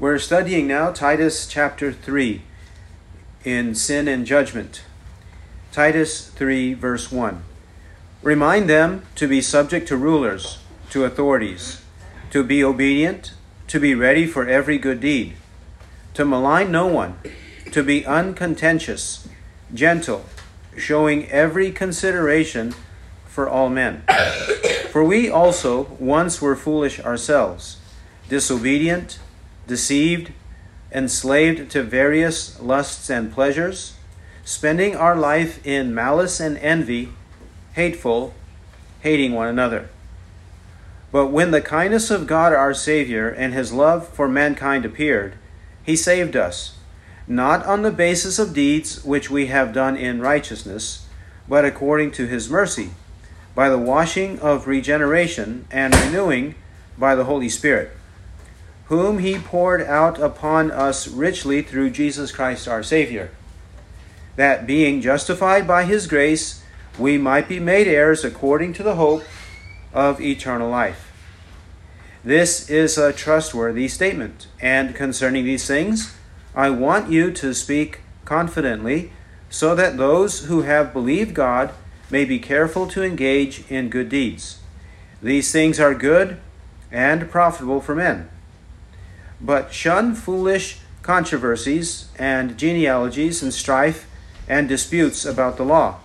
We're studying now Titus chapter 3 in Sin and Judgment. Titus 3, verse 1. Remind them to be subject to rulers, to authorities, to be obedient, to be ready for every good deed, to malign no one, to be uncontentious, gentle, showing every consideration for all men. For we also once were foolish ourselves, disobedient deceived, enslaved to various lusts and pleasures, spending our life in malice and envy, hateful, hating one another. But when the kindness of God our Savior and his love for mankind appeared, he saved us, not on the basis of deeds which we have done in righteousness, but according to his mercy, by the washing of regeneration and renewing by the Holy Spirit whom he poured out upon us richly through Jesus Christ our Savior, that being justified by his grace, we might be made heirs according to the hope of eternal life. This is a trustworthy statement, and concerning these things, I want you to speak confidently, so that those who have believed God may be careful to engage in good deeds. These things are good and profitable for men but shun foolish controversies and genealogies and strife and disputes about the law,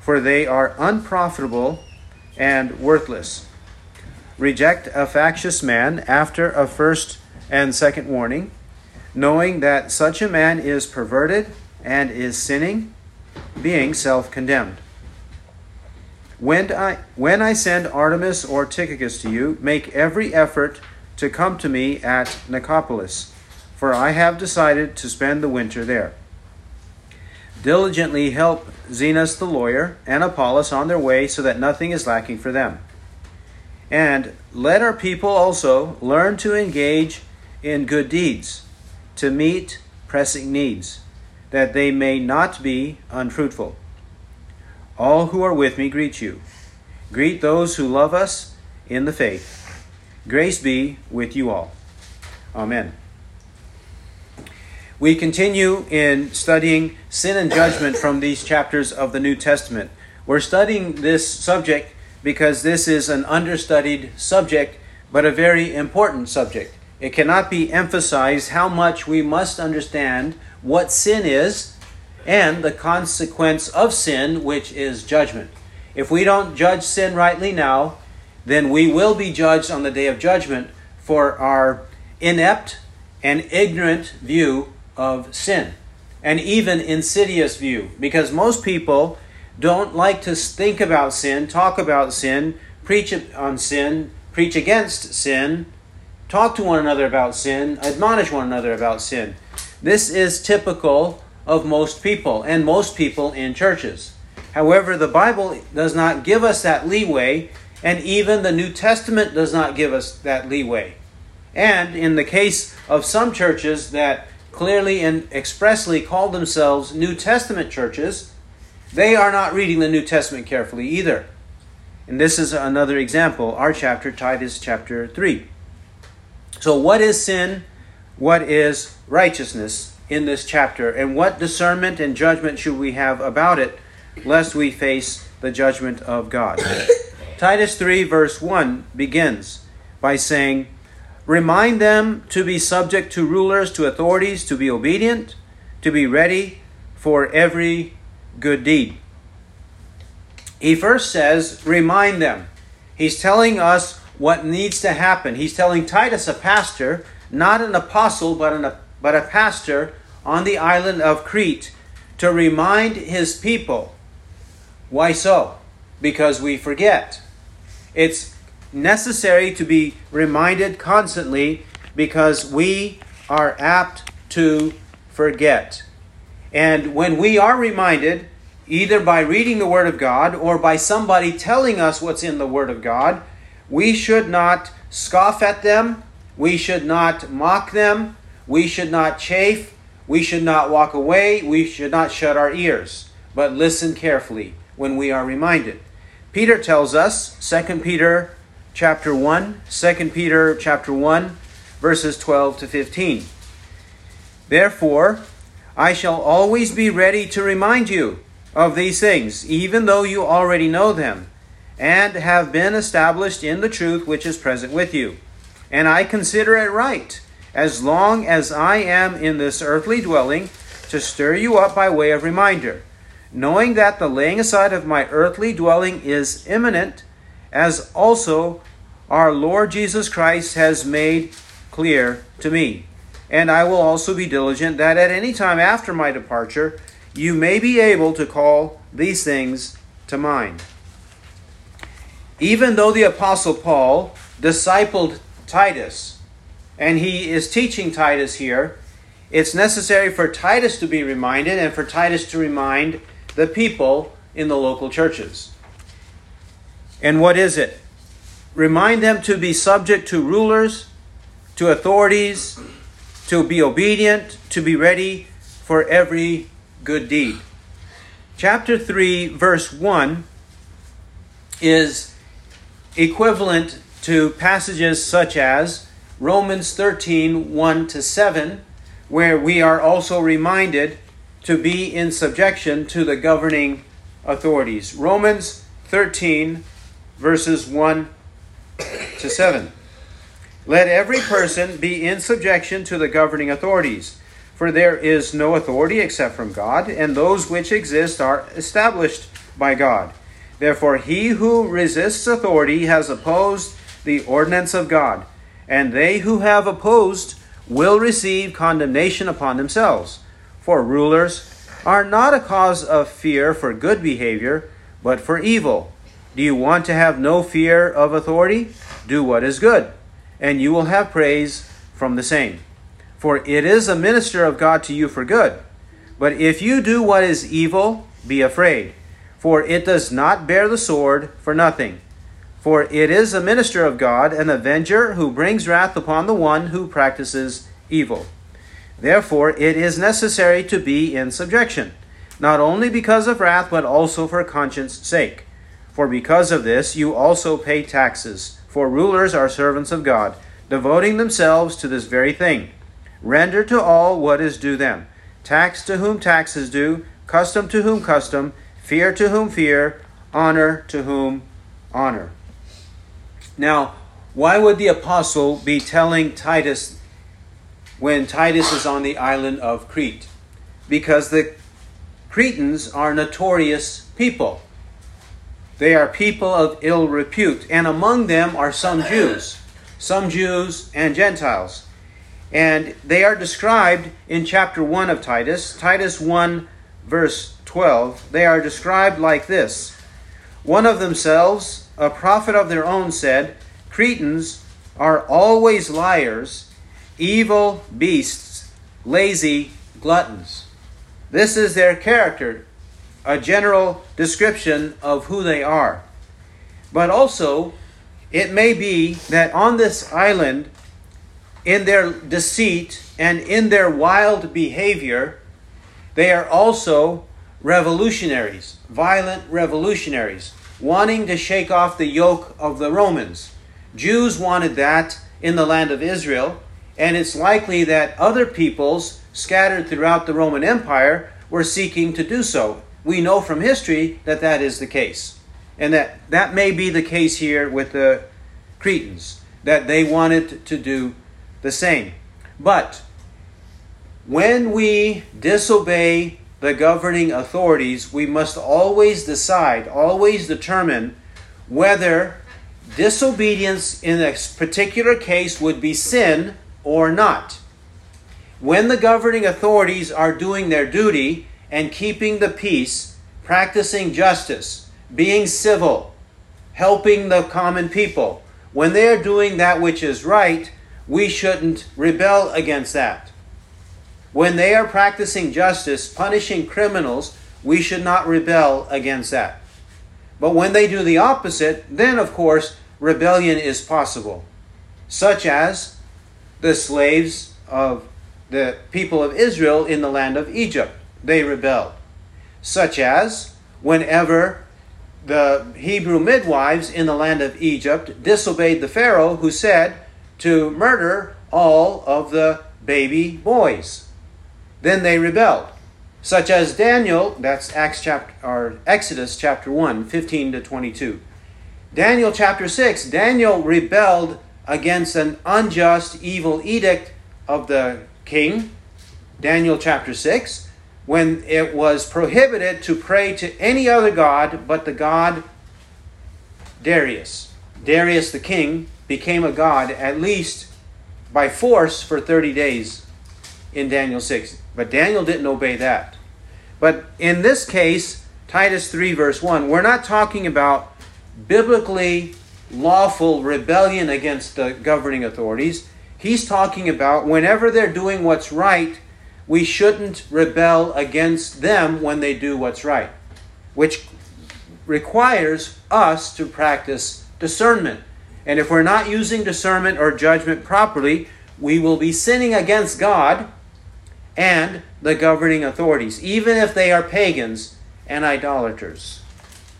for they are unprofitable and worthless. Reject a factious man after a first and second warning, knowing that such a man is perverted and is sinning, being self condemned. When I, when I send Artemas or Tychicus to you, make every effort to come to me at Nicopolis, for I have decided to spend the winter there. Diligently help Zenas the lawyer and Apollos on their way so that nothing is lacking for them. And let our people also learn to engage in good deeds, to meet pressing needs, that they may not be unfruitful. All who are with me greet you. Greet those who love us in the faith. Grace be with you all. Amen. We continue in studying sin and judgment from these chapters of the New Testament. We're studying this subject because this is an understudied subject, but a very important subject. It cannot be emphasized how much we must understand what sin is and the consequence of sin, which is judgment. If we don't judge sin rightly now, then we will be judged on the day of judgment for our inept and ignorant view of sin, and even insidious view, because most people don't like to think about sin, talk about sin, preach on sin, preach against sin, talk to one another about sin, admonish one another about sin. This is typical of most people and most people in churches. However, the Bible does not give us that leeway and even the New Testament does not give us that leeway. And in the case of some churches that clearly and expressly call themselves New Testament churches, they are not reading the New Testament carefully either. And this is another example, our chapter, Titus chapter 3. So, what is sin? What is righteousness in this chapter? And what discernment and judgment should we have about it, lest we face the judgment of God? Titus 3, verse 1 begins by saying, Remind them to be subject to rulers, to authorities, to be obedient, to be ready for every good deed. He first says, Remind them. He's telling us what needs to happen. He's telling Titus, a pastor, not an apostle, but, an, but a pastor on the island of Crete, to remind his people. Why so? Because we forget. It's necessary to be reminded constantly because we are apt to forget. And when we are reminded, either by reading the Word of God or by somebody telling us what's in the Word of God, we should not scoff at them, we should not mock them, we should not chafe, we should not walk away, we should not shut our ears, but listen carefully when we are reminded. Peter tells us, 2 Peter chapter 1, 2 Peter chapter 1, verses 12 to 15. Therefore, I shall always be ready to remind you of these things, even though you already know them, and have been established in the truth which is present with you. And I consider it right, as long as I am in this earthly dwelling, to stir you up by way of reminder, knowing that the laying aside of my earthly dwelling is imminent, as also our Lord Jesus Christ has made clear to me. And I will also be diligent that at any time after my departure you may be able to call these things to mind. Even though the Apostle Paul discipled Titus, and he is teaching Titus here, it's necessary for Titus to be reminded and for Titus to remind the people in the local churches. And what is it? Remind them to be subject to rulers, to authorities, to be obedient, to be ready for every good deed. Chapter 3, verse 1 is equivalent to passages such as Romans 13, 1 to 7, where we are also reminded to be in subjection to the governing authorities. Romans 13, verses 1 to 7. Let every person be in subjection to the governing authorities, for there is no authority except from God, and those which exist are established by God. Therefore, he who resists authority has opposed the ordinance of God, and they who have opposed will receive condemnation upon themselves. For rulers are not a cause of fear for good behavior, but for evil. Do you want to have no fear of authority? Do what is good and you will have praise from the same. For it is a minister of God to you for good. But if you do what is evil, be afraid, for it does not bear the sword for nothing. For it is a minister of God, an avenger who brings wrath upon the one who practices evil. Therefore, it is necessary to be in subjection, not only because of wrath, but also for conscience sake. For because of this, you also pay taxes for rulers are servants of God, devoting themselves to this very thing. Render to all what is due them tax to whom tax is due, custom to whom custom, fear to whom fear, honor to whom honor. Now, why would the apostle be telling Titus when Titus is on the island of Crete? Because the Cretans are notorious people. They are people of ill repute, and among them are some Jews, some Jews and Gentiles. And they are described in chapter 1 of Titus, Titus 1, verse 12. They are described like this One of themselves, a prophet of their own, said, Cretans are always liars, evil beasts, lazy gluttons. This is their character a general description of who they are. But also, it may be that on this island, in their deceit and in their wild behavior, they are also revolutionaries, violent revolutionaries, wanting to shake off the yoke of the Romans. Jews wanted that in the land of Israel, and it's likely that other peoples scattered throughout the Roman Empire were seeking to do so we know from history that that is the case. And that that may be the case here with the Cretans, that they wanted to do the same. But when we disobey the governing authorities, we must always decide, always determine whether disobedience in a particular case would be sin or not. When the governing authorities are doing their duty, and keeping the peace, practicing justice, being civil, helping the common people. When they are doing that which is right, we shouldn't rebel against that. When they are practicing justice, punishing criminals, we should not rebel against that. But when they do the opposite, then of course rebellion is possible, such as the slaves of the people of Israel in the land of Egypt they rebelled. Such as whenever the Hebrew midwives in the land of Egypt disobeyed the Pharaoh who said to murder all of the baby boys. Then they rebelled, such as Daniel, that's Acts chapter or Exodus chapter 1, 15 to 22. Daniel chapter 6, Daniel rebelled against an unjust, evil edict of the king. Daniel chapter 6, when it was prohibited to pray to any other god but the god Darius. Darius the king became a god at least by force for 30 days in Daniel 6. But Daniel didn't obey that. But in this case, Titus 3, verse 1, we're not talking about biblically lawful rebellion against the governing authorities. He's talking about whenever they're doing what's right, we shouldn't rebel against them when they do what's right, which requires us to practice discernment. And if we're not using discernment or judgment properly, we will be sinning against God and the governing authorities, even if they are pagans and idolaters.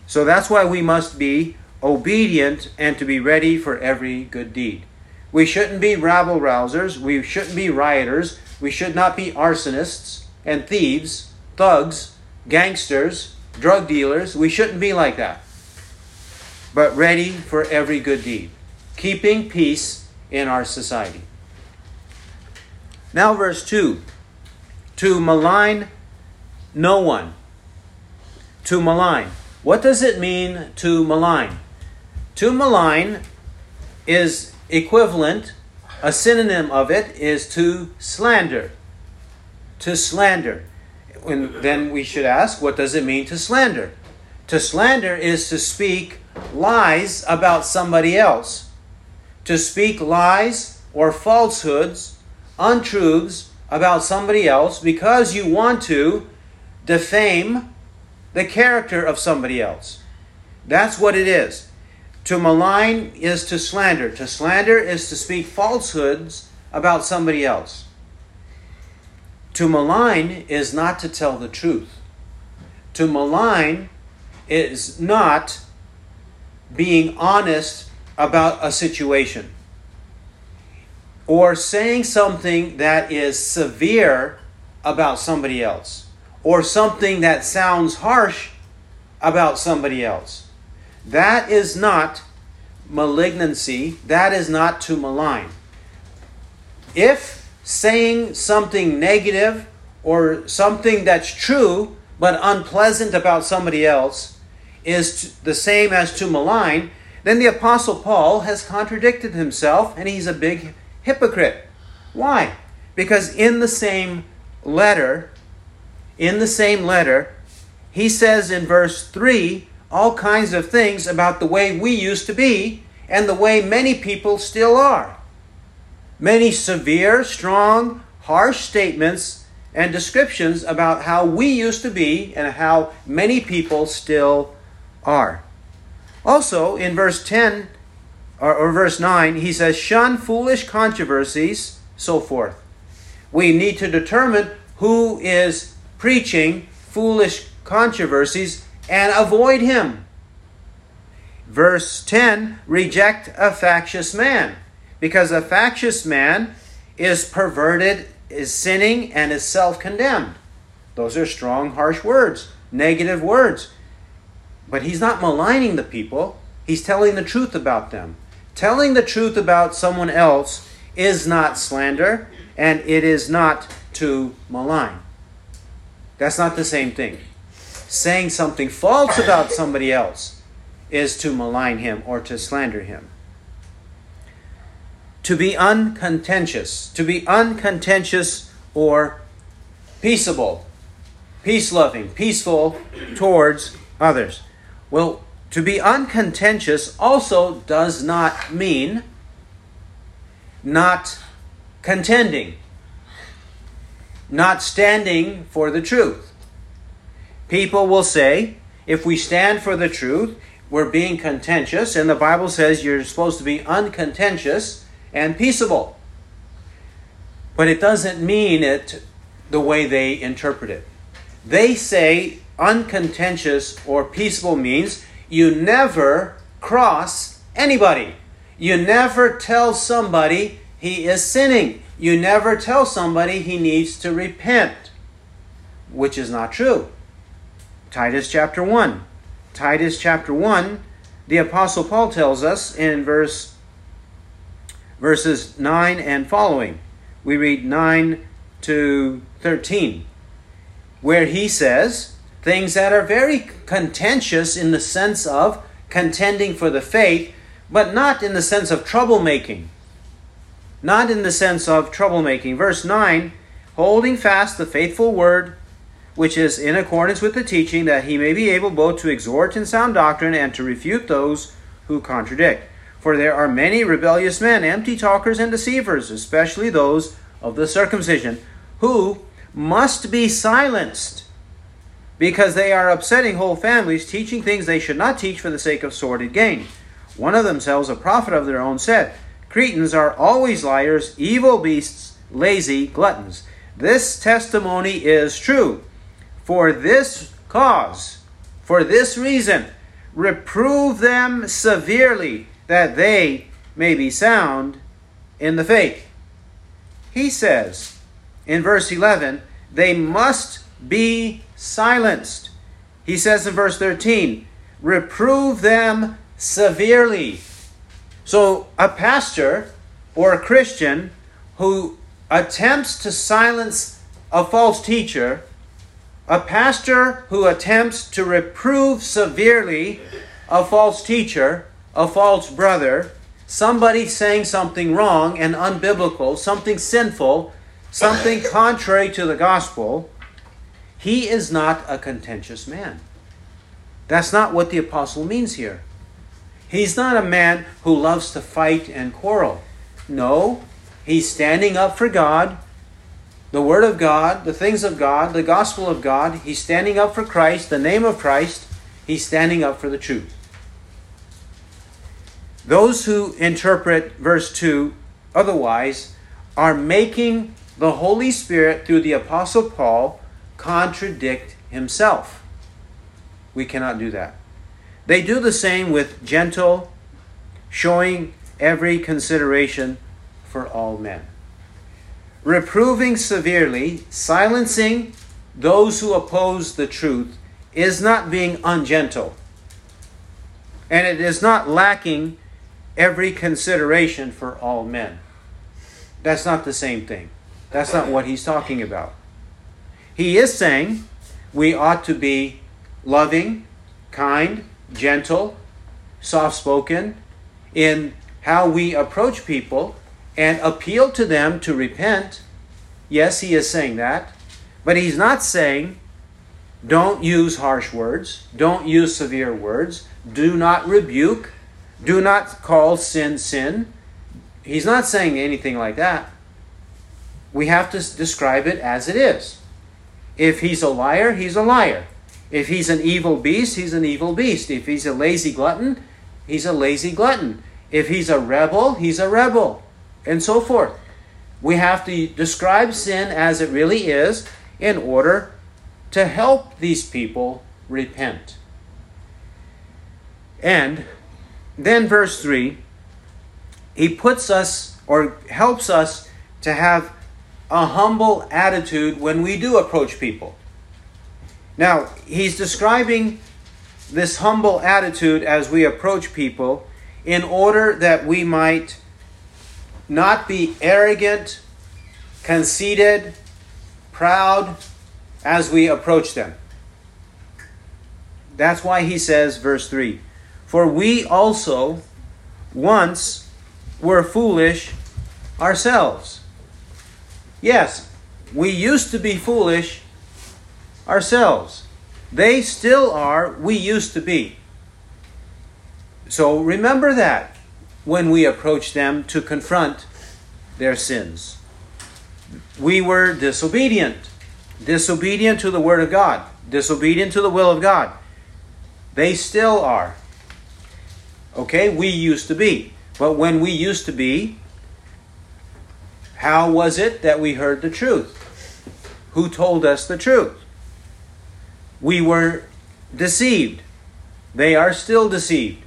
So that's why we must be obedient and to be ready for every good deed. We shouldn't be rabble rousers. We shouldn't be rioters. We should not be arsonists and thieves, thugs, gangsters, drug dealers. We shouldn't be like that. But ready for every good deed, keeping peace in our society. Now, verse 2 to malign no one. To malign. What does it mean to malign? To malign is equivalent, a synonym of it is to slander. To slander. And then we should ask, what does it mean to slander? To slander is to speak lies about somebody else. To speak lies or falsehoods, untruths about somebody else because you want to defame the character of somebody else. That's what it is. To malign is to slander. To slander is to speak falsehoods about somebody else. To malign is not to tell the truth. To malign is not being honest about a situation or saying something that is severe about somebody else or something that sounds harsh about somebody else. That is not malignancy, that is not to malign. If saying something negative or something that's true but unpleasant about somebody else is the same as to malign, then the Apostle Paul has contradicted himself and he's a big hypocrite. Why? Because in the same letter, in the same letter, he says in verse 3 all kinds of things about the way we used to be and the way many people still are. Many severe, strong, harsh statements and descriptions about how we used to be and how many people still are. Also, in verse 10, or, or verse 9, he says, Shun foolish controversies, so forth. We need to determine who is preaching foolish controversies and avoid him. Verse 10 reject a factious man, because a factious man is perverted, is sinning, and is self condemned. Those are strong, harsh words, negative words. But he's not maligning the people, he's telling the truth about them. Telling the truth about someone else is not slander, and it is not to malign. That's not the same thing. Saying something false about somebody else is to malign him or to slander him. To be uncontentious, to be uncontentious or peaceable, peace loving, peaceful towards others. Well, to be uncontentious also does not mean not contending, not standing for the truth. People will say, if we stand for the truth, we're being contentious, and the Bible says you're supposed to be uncontentious and peaceable. But it doesn't mean it the way they interpret it. They say uncontentious or peaceable means you never cross anybody. You never tell somebody he is sinning. You never tell somebody he needs to repent, which is not true. Titus chapter 1. Titus chapter 1, the apostle Paul tells us in verse verses 9 and following. We read 9 to 13, where he says things that are very contentious in the sense of contending for the faith, but not in the sense of troublemaking. Not in the sense of troublemaking. Verse 9 holding fast the faithful word which is in accordance with the teaching, that he may be able both to exhort in sound doctrine and to refute those who contradict. For there are many rebellious men, empty talkers and deceivers, especially those of the circumcision, who must be silenced because they are upsetting whole families, teaching things they should not teach for the sake of sordid gain. One of themselves, a prophet of their own, said, Cretans are always liars, evil beasts, lazy gluttons. This testimony is true. For this cause, for this reason, reprove them severely, that they may be sound in the faith. He says in verse 11, they must be silenced. He says in verse 13, reprove them severely. So, a pastor or a Christian who attempts to silence a false teacher a pastor who attempts to reprove severely a false teacher, a false brother, somebody saying something wrong and unbiblical, something sinful, something contrary to the gospel, he is not a contentious man. That's not what the apostle means here. He's not a man who loves to fight and quarrel. No, he's standing up for God the Word of God, the things of God, the gospel of God. He's standing up for Christ, the name of Christ. He's standing up for the truth. Those who interpret verse 2 otherwise are making the Holy Spirit, through the Apostle Paul, contradict himself. We cannot do that. They do the same with gentle, showing every consideration for all men reproving severely, silencing those who oppose the truth, is not being ungentle. And it is not lacking every consideration for all men. That's not the same thing. That's not what he's talking about. He is saying we ought to be loving, kind, gentle, soft spoken in how we approach people and appeal to them to repent. Yes, he is saying that. But he's not saying don't use harsh words, don't use severe words, do not rebuke, do not call sin sin. He's not saying anything like that. We have to describe it as it is. If he's a liar, he's a liar. If he's an evil beast, he's an evil beast. If he's a lazy glutton, he's a lazy glutton. If he's a rebel, he's a rebel and so forth. We have to describe sin as it really is in order to help these people repent. And then, verse 3, he puts us or helps us to have a humble attitude when we do approach people. Now, he's describing this humble attitude as we approach people in order that we might not be arrogant, conceited, proud as we approach them. That's why he says, verse 3 For we also once were foolish ourselves. Yes, we used to be foolish ourselves. They still are, we used to be. So remember that when we approach them to confront their sins. We were disobedient, disobedient to the Word of God, disobedient to the will of God. They still are. Okay, we used to be. But when we used to be, how was it that we heard the truth? Who told us the truth? We were deceived. They are still deceived.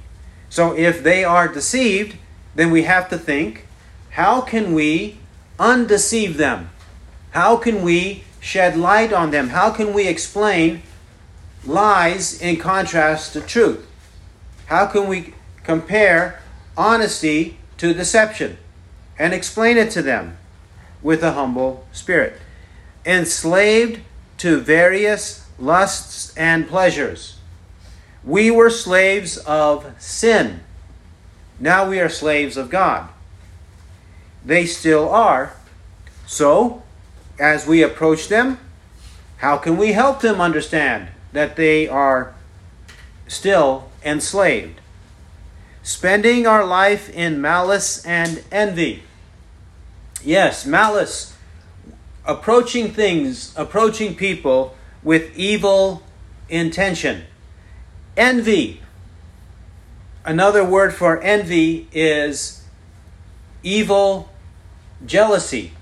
So if they are deceived, then we have to think how can we undeceive them? How can we shed light on them? How can we explain lies in contrast to truth? How can we compare honesty to deception and explain it to them with a humble spirit? Enslaved to various lusts and pleasures. We were slaves of sin. Now we are slaves of God. They still are. So, as we approach them, how can we help them understand that they are still enslaved? Spending our life in malice and envy. Yes, malice. Approaching things, approaching people with evil intention. Envy. Another word for envy is evil jealousy.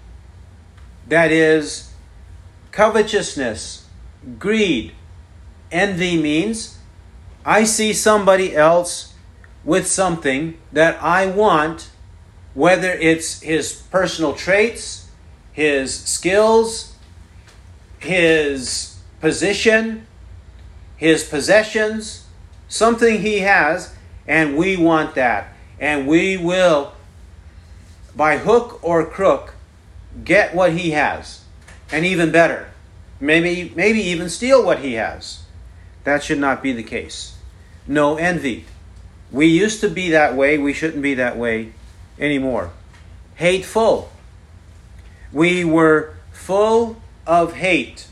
That is covetousness, greed. Envy means I see somebody else with something that I want, whether it's his personal traits, his skills, his position, his possessions, something he has, and we want that. And we will, by hook or crook, get what he has, and even better. Maybe, maybe even steal what he has. That should not be the case. No envy. We used to be that way. We shouldn't be that way anymore. Hateful. We were full of hate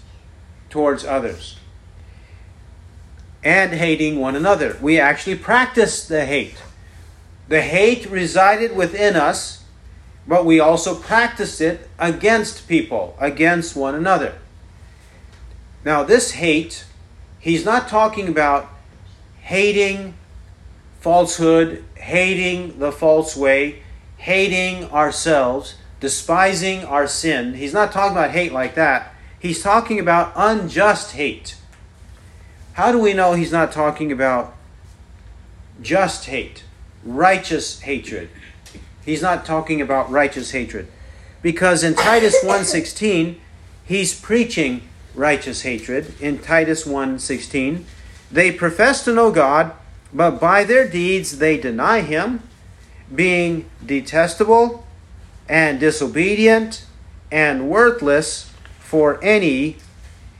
towards others and hating one another. We actually practiced the hate. The hate resided within us but we also practice it against people, against one another. Now, this hate, he's not talking about hating falsehood, hating the false way, hating ourselves, despising our sin. He's not talking about hate like that. He's talking about unjust hate. How do we know he's not talking about just hate, righteous hatred? He's not talking about righteous hatred. Because in Titus 1:16, he's preaching righteous hatred. In Titus 1:16, they profess to know God, but by their deeds they deny him, being detestable and disobedient and worthless for any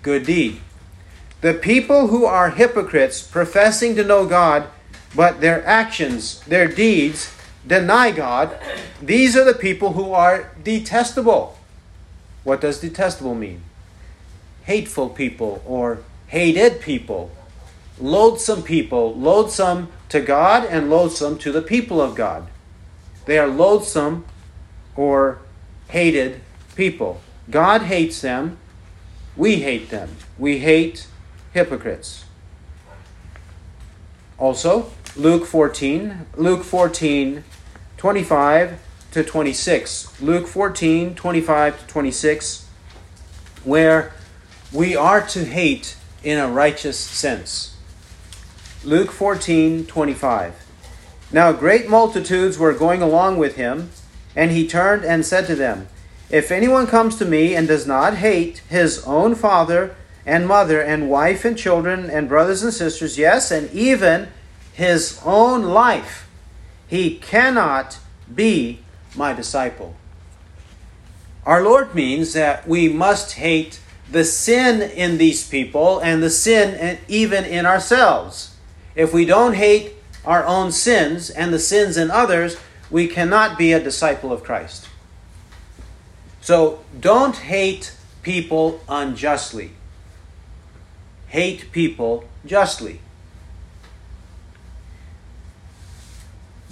good deed. The people who are hypocrites, professing to know God, but their actions, their deeds, deny God, these are the people who are detestable. What does detestable mean? Hateful people or hated people, loathsome people, loathsome to God and loathsome to the people of God. They are loathsome or hated people. God hates them. We hate them. We hate hypocrites. Also, Luke 14, Luke 14 25 to 26. Luke 14, 25 to 26, where we are to hate in a righteous sense. Luke 14, 25. Now great multitudes were going along with him, and he turned and said to them, If anyone comes to me and does not hate his own father and mother and wife and children and brothers and sisters, yes, and even his own life, he cannot be my disciple. Our Lord means that we must hate the sin in these people and the sin even in ourselves. If we don't hate our own sins and the sins in others, we cannot be a disciple of Christ. So don't hate people unjustly. Hate people justly.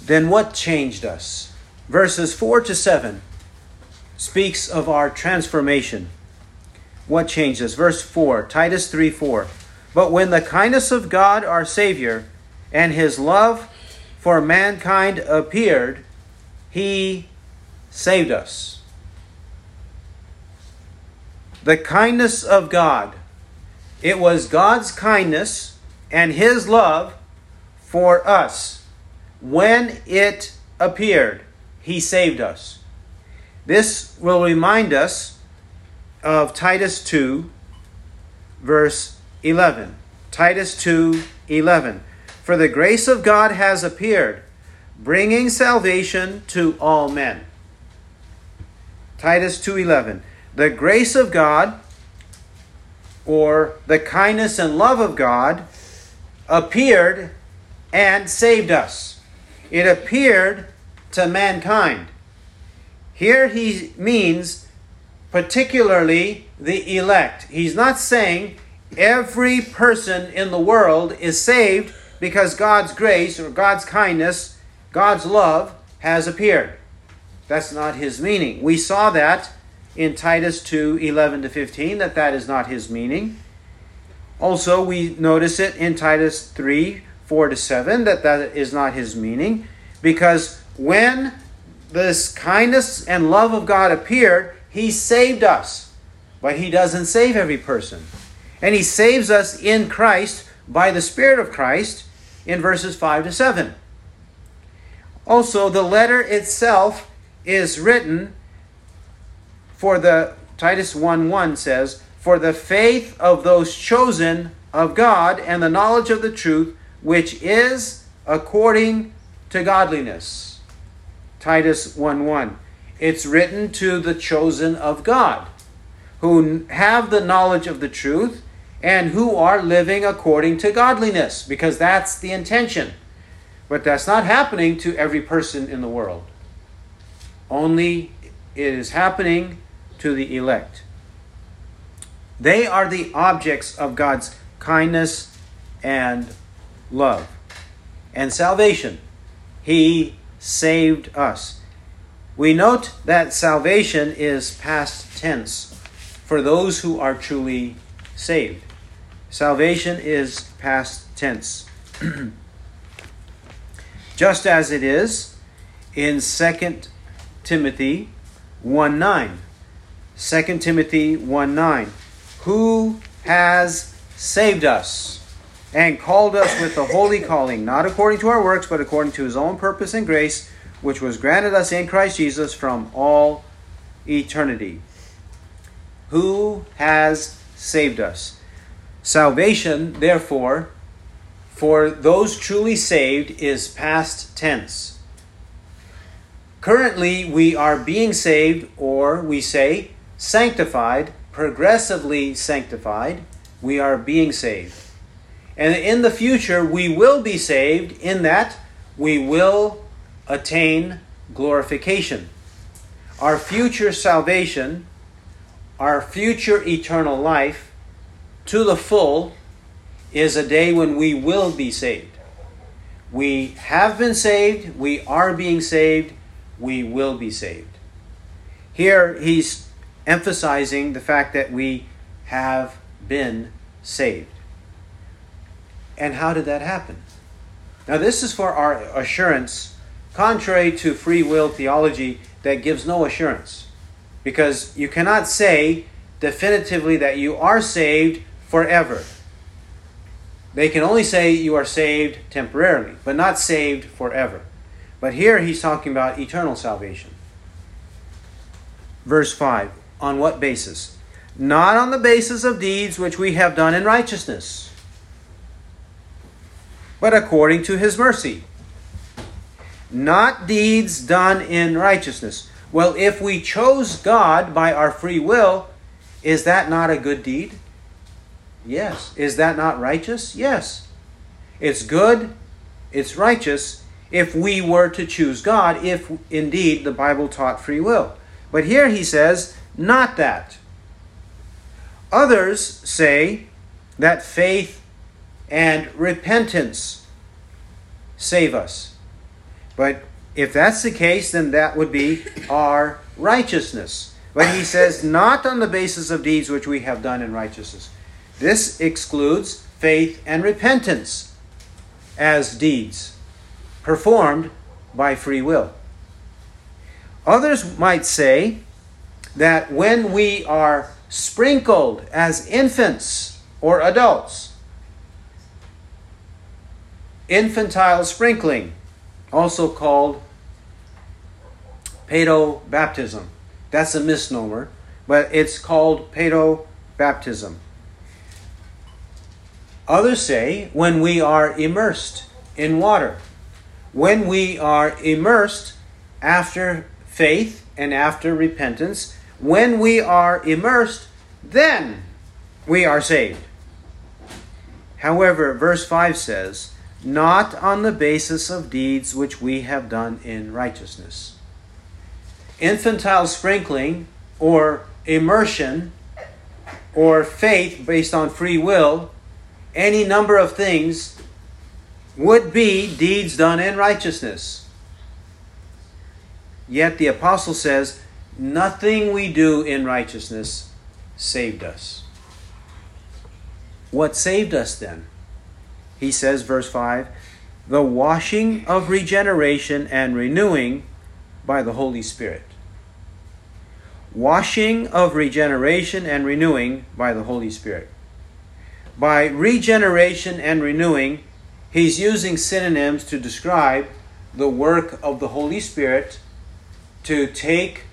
Then what changed us? Verses 4 to 7 speaks of our transformation. What changed us? Verse 4, Titus 3 4. But when the kindness of God our Savior and his love for mankind appeared, he saved us. The kindness of God. It was God's kindness and his love for us when it appeared, he saved us. This will remind us of Titus 2, verse 11. Titus 2, 11. For the grace of God has appeared, bringing salvation to all men. Titus 2:11 The grace of God or the kindness and love of God appeared and saved us. It appeared to mankind. Here he means particularly the elect. He's not saying every person in the world is saved because God's grace or God's kindness, God's love has appeared. That's not his meaning. We saw that in Titus 2 11 to 15, that that is not his meaning. Also, we notice it in Titus 3 4 to 7, that that is not his meaning. Because when this kindness and love of God appeared, he saved us. But he doesn't save every person. And he saves us in Christ by the Spirit of Christ in verses 5 to 7. Also, the letter itself is written for the Titus 1 1 says, For the faith of those chosen of God and the knowledge of the truth, which is according to godliness. Titus 1 1. It's written to the chosen of God, who have the knowledge of the truth and who are living according to godliness, because that's the intention. But that's not happening to every person in the world. Only it is happening to the elect. They are the objects of God's kindness and love and salvation. He saved us. We note that salvation is past tense for those who are truly saved. Salvation is past tense. Just as it is in 2 Timothy 1 9. 2 Timothy 1 9. Who has saved us and called us with the holy calling, not according to our works, but according to his own purpose and grace, which was granted us in Christ Jesus from all eternity. Who has saved us? Salvation, therefore, for those truly saved is past tense. Currently, we are being saved, or we say sanctified, progressively sanctified. We are being saved. And in the future, we will be saved in that we will attain glorification. Our future salvation, our future eternal life to the full, is a day when we will be saved. We have been saved, we are being saved, we will be saved. Here he's emphasizing the fact that we have been saved. And how did that happen? Now, this is for our assurance, contrary to free will theology that gives no assurance. Because you cannot say definitively that you are saved forever. They can only say you are saved temporarily, but not saved forever. But here he's talking about eternal salvation. Verse 5 On what basis? Not on the basis of deeds which we have done in righteousness, but according to his mercy. Not deeds done in righteousness. Well, if we chose God by our free will, is that not a good deed? Yes. Is that not righteous? Yes. It's good, it's righteous, if we were to choose God, if indeed the Bible taught free will. But here he says, not that. Others say that faith and repentance save us. But if that's the case, then that would be our righteousness. But he says, not on the basis of deeds which we have done in righteousness. This excludes faith and repentance as deeds performed by free will. Others might say that when we are sprinkled as infants or adults, infantile sprinkling, also called paedo baptism, That's a misnomer, but it's called pedo baptism. Others say when we are immersed in water. When we are immersed after faith and after repentance, when we are immersed, then we are saved. However, verse 5 says, not on the basis of deeds which we have done in righteousness. Infantile sprinkling or immersion or faith based on free will, any number of things would be deeds done in righteousness. Yet the apostle says, nothing we do in righteousness saved us. What saved us then? He says, verse 5 the washing of regeneration and renewing by the Holy Spirit. Washing of regeneration and renewing by the Holy Spirit. By regeneration and renewing, he's using synonyms to describe the work of the Holy Spirit to take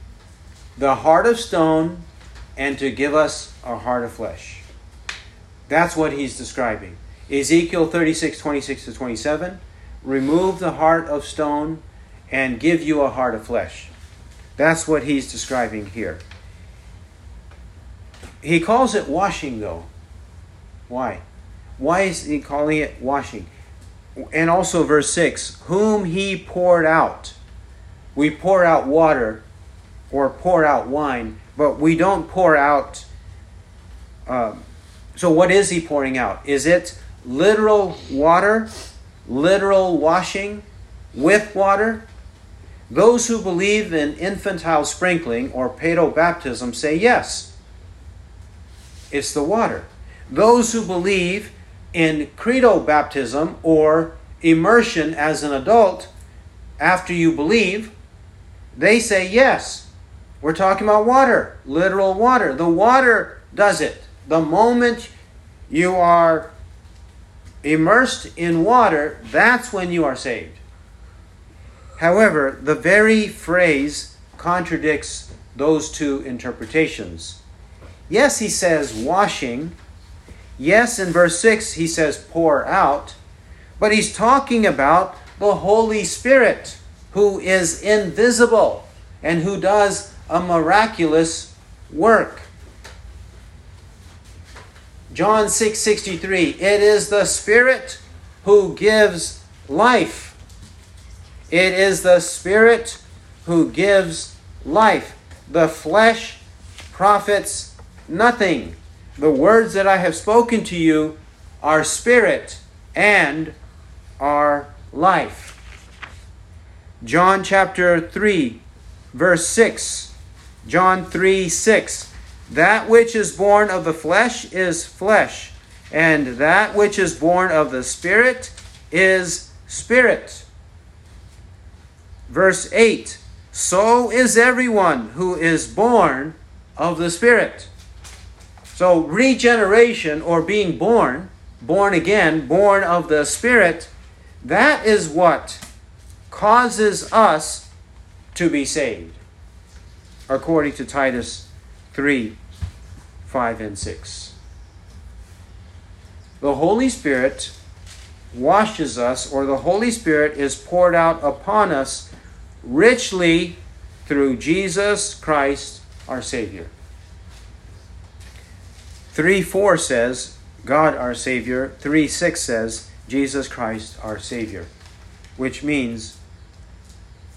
the heart of stone and to give us a heart of flesh. That's what he's describing. Ezekiel 36, 26 to 27. Remove the heart of stone and give you a heart of flesh. That's what he's describing here. He calls it washing, though. Why? Why is he calling it washing? And also, verse 6 whom he poured out. We pour out water or pour out wine, but we don't pour out. Um, so, what is he pouring out? Is it literal water, literal washing with water. Those who believe in infantile sprinkling or pedo baptism say yes, it's the water. Those who believe in credo baptism or immersion as an adult after you believe, they say yes. We're talking about water, literal water. The water does it. The moment you are immersed in water, that's when you are saved. However, the very phrase contradicts those two interpretations. Yes, he says washing. Yes, in verse 6, he says pour out. But he's talking about the Holy Spirit, who is invisible and who does a miraculous work. John 6:63 It is the spirit who gives life. It is the spirit who gives life. The flesh profits nothing. The words that I have spoken to you are spirit and are life. John chapter 3 verse 6. John 3 6. That which is born of the flesh is flesh, and that which is born of the Spirit is spirit. Verse 8 So is everyone who is born of the Spirit. So, regeneration or being born, born again, born of the Spirit, that is what causes us to be saved, according to Titus 3 5 and 6. The Holy Spirit washes us, or the Holy Spirit is poured out upon us richly through Jesus Christ our Savior. 3 4 says, God our Savior. 3 6 says, Jesus Christ our Savior, which means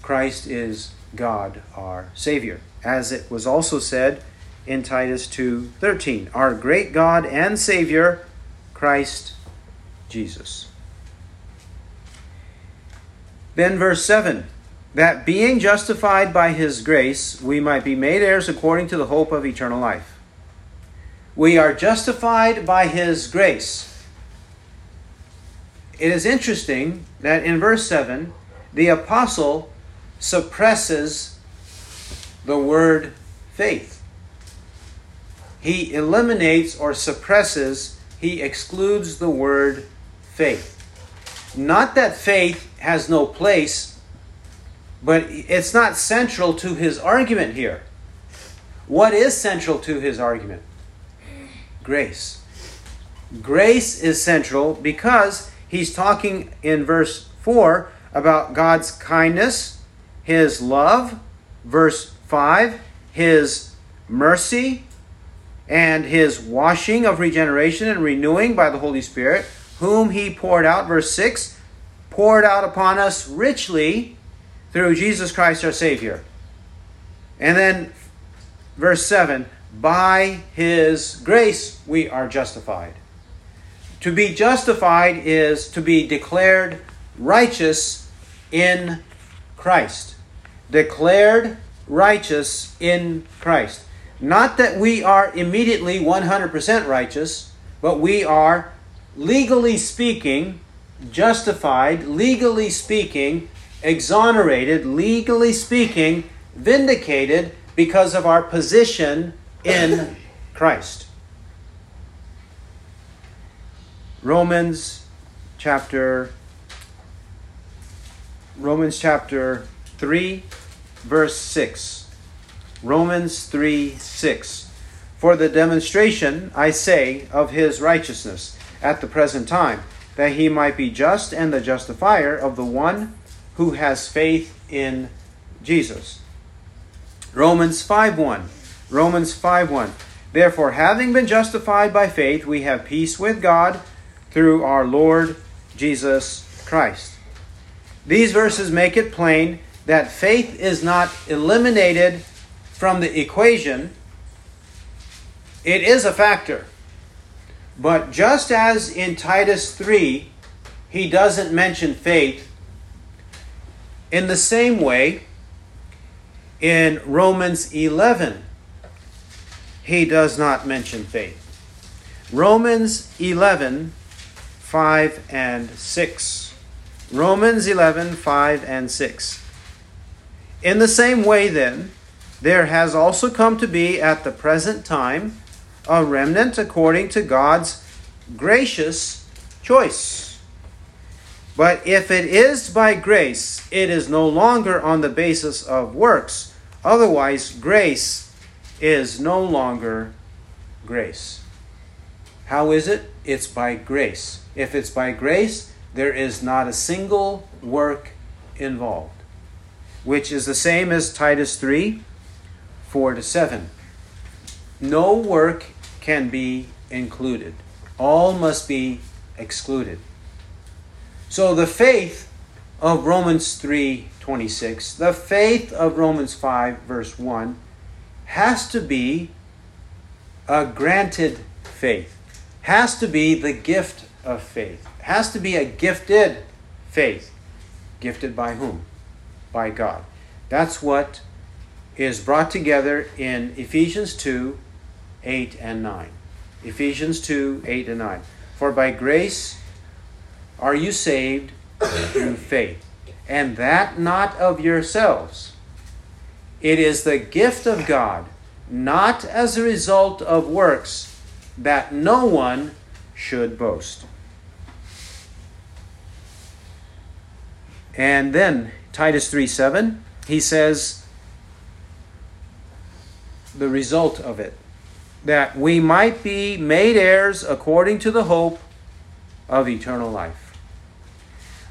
Christ is God our Savior. As it was also said, in Titus 2:13, our great God and Savior, Christ Jesus. Then verse 7, that being justified by his grace, we might be made heirs according to the hope of eternal life. We are justified by his grace. It is interesting that in verse 7, the apostle suppresses the word faith he eliminates or suppresses, he excludes the word faith. Not that faith has no place, but it's not central to his argument here. what is central to his argument? Grace. Grace is central because he's talking in verse 4 about God's kindness, his love, verse 5, his mercy, and his washing of regeneration and renewing by the Holy Spirit, whom he poured out, verse 6, poured out upon us richly through Jesus Christ our Savior. And then verse 7 by his grace we are justified. To be justified is to be declared righteous in Christ. Declared righteous in Christ. Not that we are immediately 100% righteous, but we are, legally speaking, justified, legally speaking, exonerated, legally speaking, vindicated because of our position in Christ. Romans chapter Romans chapter 3 verse 6. Romans 3 6. For the demonstration, I say, of his righteousness at the present time, that he might be just and the justifier of the one who has faith in Jesus. Romans 5 1. Romans 5 1. Therefore, having been justified by faith, we have peace with God through our Lord Jesus Christ. These verses make it plain that faith is not eliminated from the equation. It is a factor. But just as in Titus 3, he doesn't mention faith, in the same way, in Romans 11, he does not mention faith. Romans 11, 5 and 6. Romans 11, 5 and 6. In the same way, then, there has also come to be at the present time a remnant according to God's gracious choice. But if it is by grace, it is no longer on the basis of works. Otherwise, grace is no longer grace. How is it? It's by grace. If it's by grace, there is not a single work involved, which is the same as Titus 3 4 to 7. No work can be included, all must be excluded. So the faith of Romans 3 26, the faith of Romans 5 verse 1 has to be a granted faith, has to be the gift of faith has to be a gifted faith. Gifted by whom? By God. That's what is brought together in Ephesians 2 8 and 9. Ephesians 2 8 and 9. For by grace are you saved through faith, and that not of yourselves. It is the gift of God, not as a result of works, that no one should boast. And then Titus 3 7, he says the result of it that we might be made heirs according to the hope of eternal life.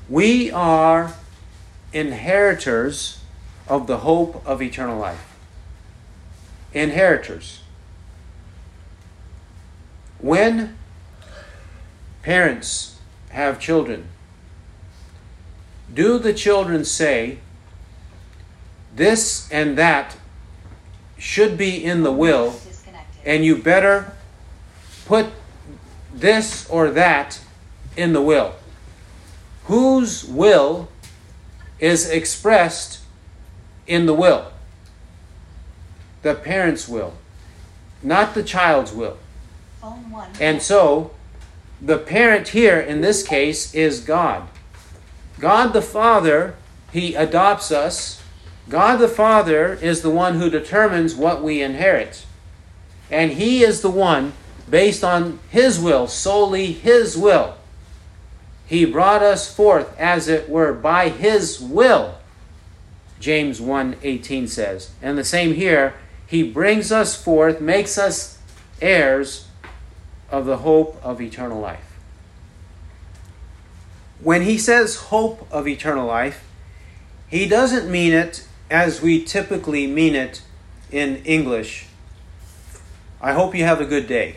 We are inheritors of the hope of eternal life. Inheritors. When parents have children, do the children say, this and that should be in the will, and you better put this or that in the will? Whose will is expressed in the will? The parent's will, not the child's will. And so, the parent here in this case is God. God the Father, He adopts us. God the Father is the one who determines what we inherit. And He is the one, based on His will, solely His will. He brought us forth, as it were, by His will. James 1 18 says. And the same here, He brings us forth, makes us heirs of the hope of eternal life. When he says hope of eternal life, he doesn't mean it as we typically mean it in English. I hope you have a good day.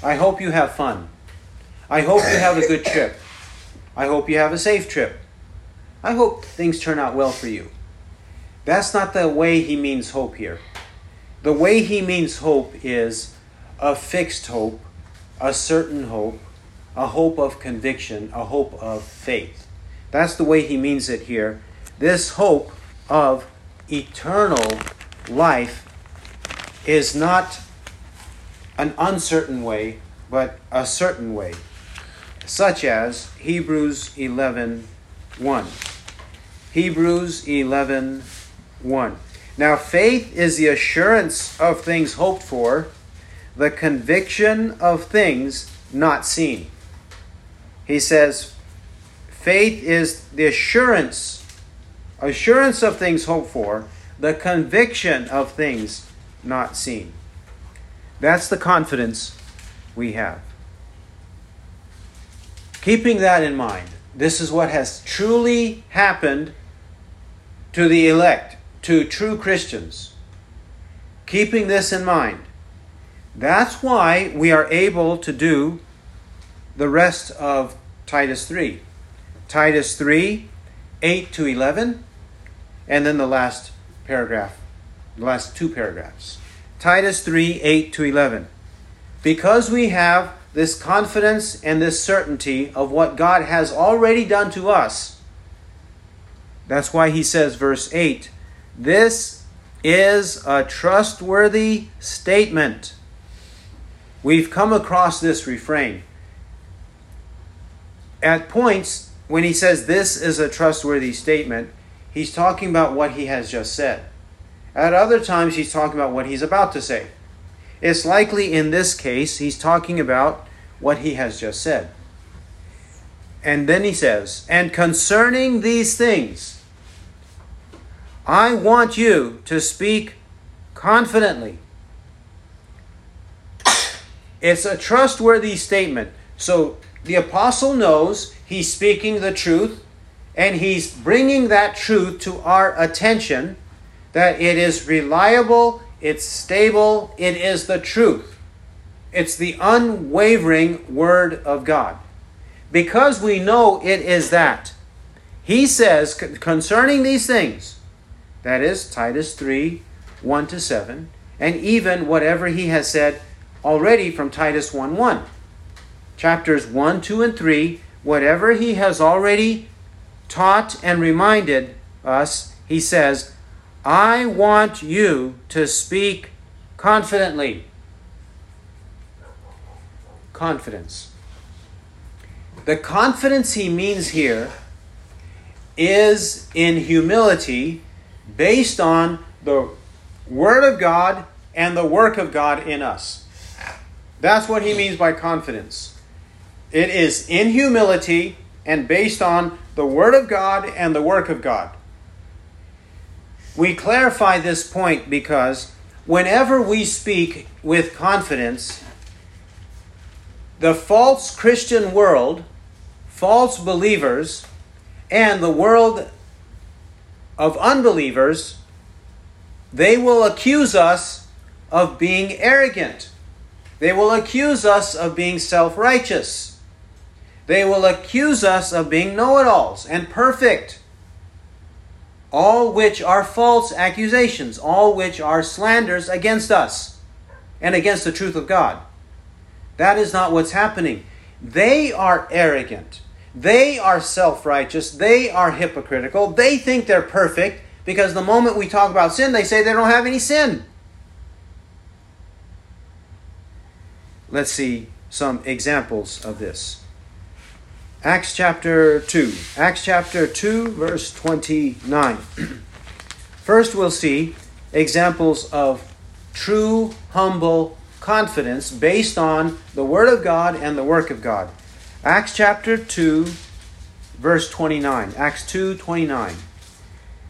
I hope you have fun. I hope you have a good trip. I hope you have a safe trip. I hope things turn out well for you. That's not the way he means hope here. The way he means hope is a fixed hope, a certain hope, a hope of conviction, a hope of faith. That's the way he means it here. This hope of eternal life is not an uncertain way, but a certain way, such as Hebrews 11 1. Hebrews 11 1. Now, faith is the assurance of things hoped for, the conviction of things not seen. He says, faith is the assurance, assurance of things hoped for, the conviction of things not seen. That's the confidence we have. Keeping that in mind, this is what has truly happened to the elect to true Christians. Keeping this in mind, that's why we are able to do the rest of Titus 3. Titus 3, 8 to 11, and then the last paragraph, the last two paragraphs. Titus 3, 8 to 11. Because we have this confidence and this certainty of what God has already done to us, that's why he says, verse 8, this is a trustworthy statement. We've come across this refrain. At points, when he says this is a trustworthy statement, he's talking about what he has just said. At other times, he's talking about what he's about to say. It's likely in this case, he's talking about what he has just said. And then he says, And concerning these things, I want you to speak confidently. It's a trustworthy statement. So the apostle knows he's speaking the truth and he's bringing that truth to our attention that it is reliable, it's stable, it is the truth. It's the unwavering Word of God. Because we know it is that, he says concerning these things, that is, Titus 3 1 to 7, and even whatever he has said already from Titus 1 1. Chapters 1, 2, and 3, whatever he has already taught and reminded us, he says, I want you to speak confidently. Confidence. The confidence he means here is in humility based on the Word of God and the work of God in us. That's what he means by confidence. It is in humility and based on the Word of God and the work of God. We clarify this point because whenever we speak with confidence, the false Christian world, false believers, and the world of unbelievers, they will accuse us of being arrogant. They will accuse us of being self righteous. They will accuse us of being know it alls and perfect. All which are false accusations, all which are slanders against us and against the truth of God. That is not what's happening. They are arrogant. They are self righteous. They are hypocritical. They think they're perfect because the moment we talk about sin, they say they don't have any sin. Let's see some examples of this. Acts chapter 2. Acts chapter 2, verse 29. First, we'll see examples of true, humble confidence based on the Word of God and the work of God. Acts chapter 2, verse 29. Acts 2 29.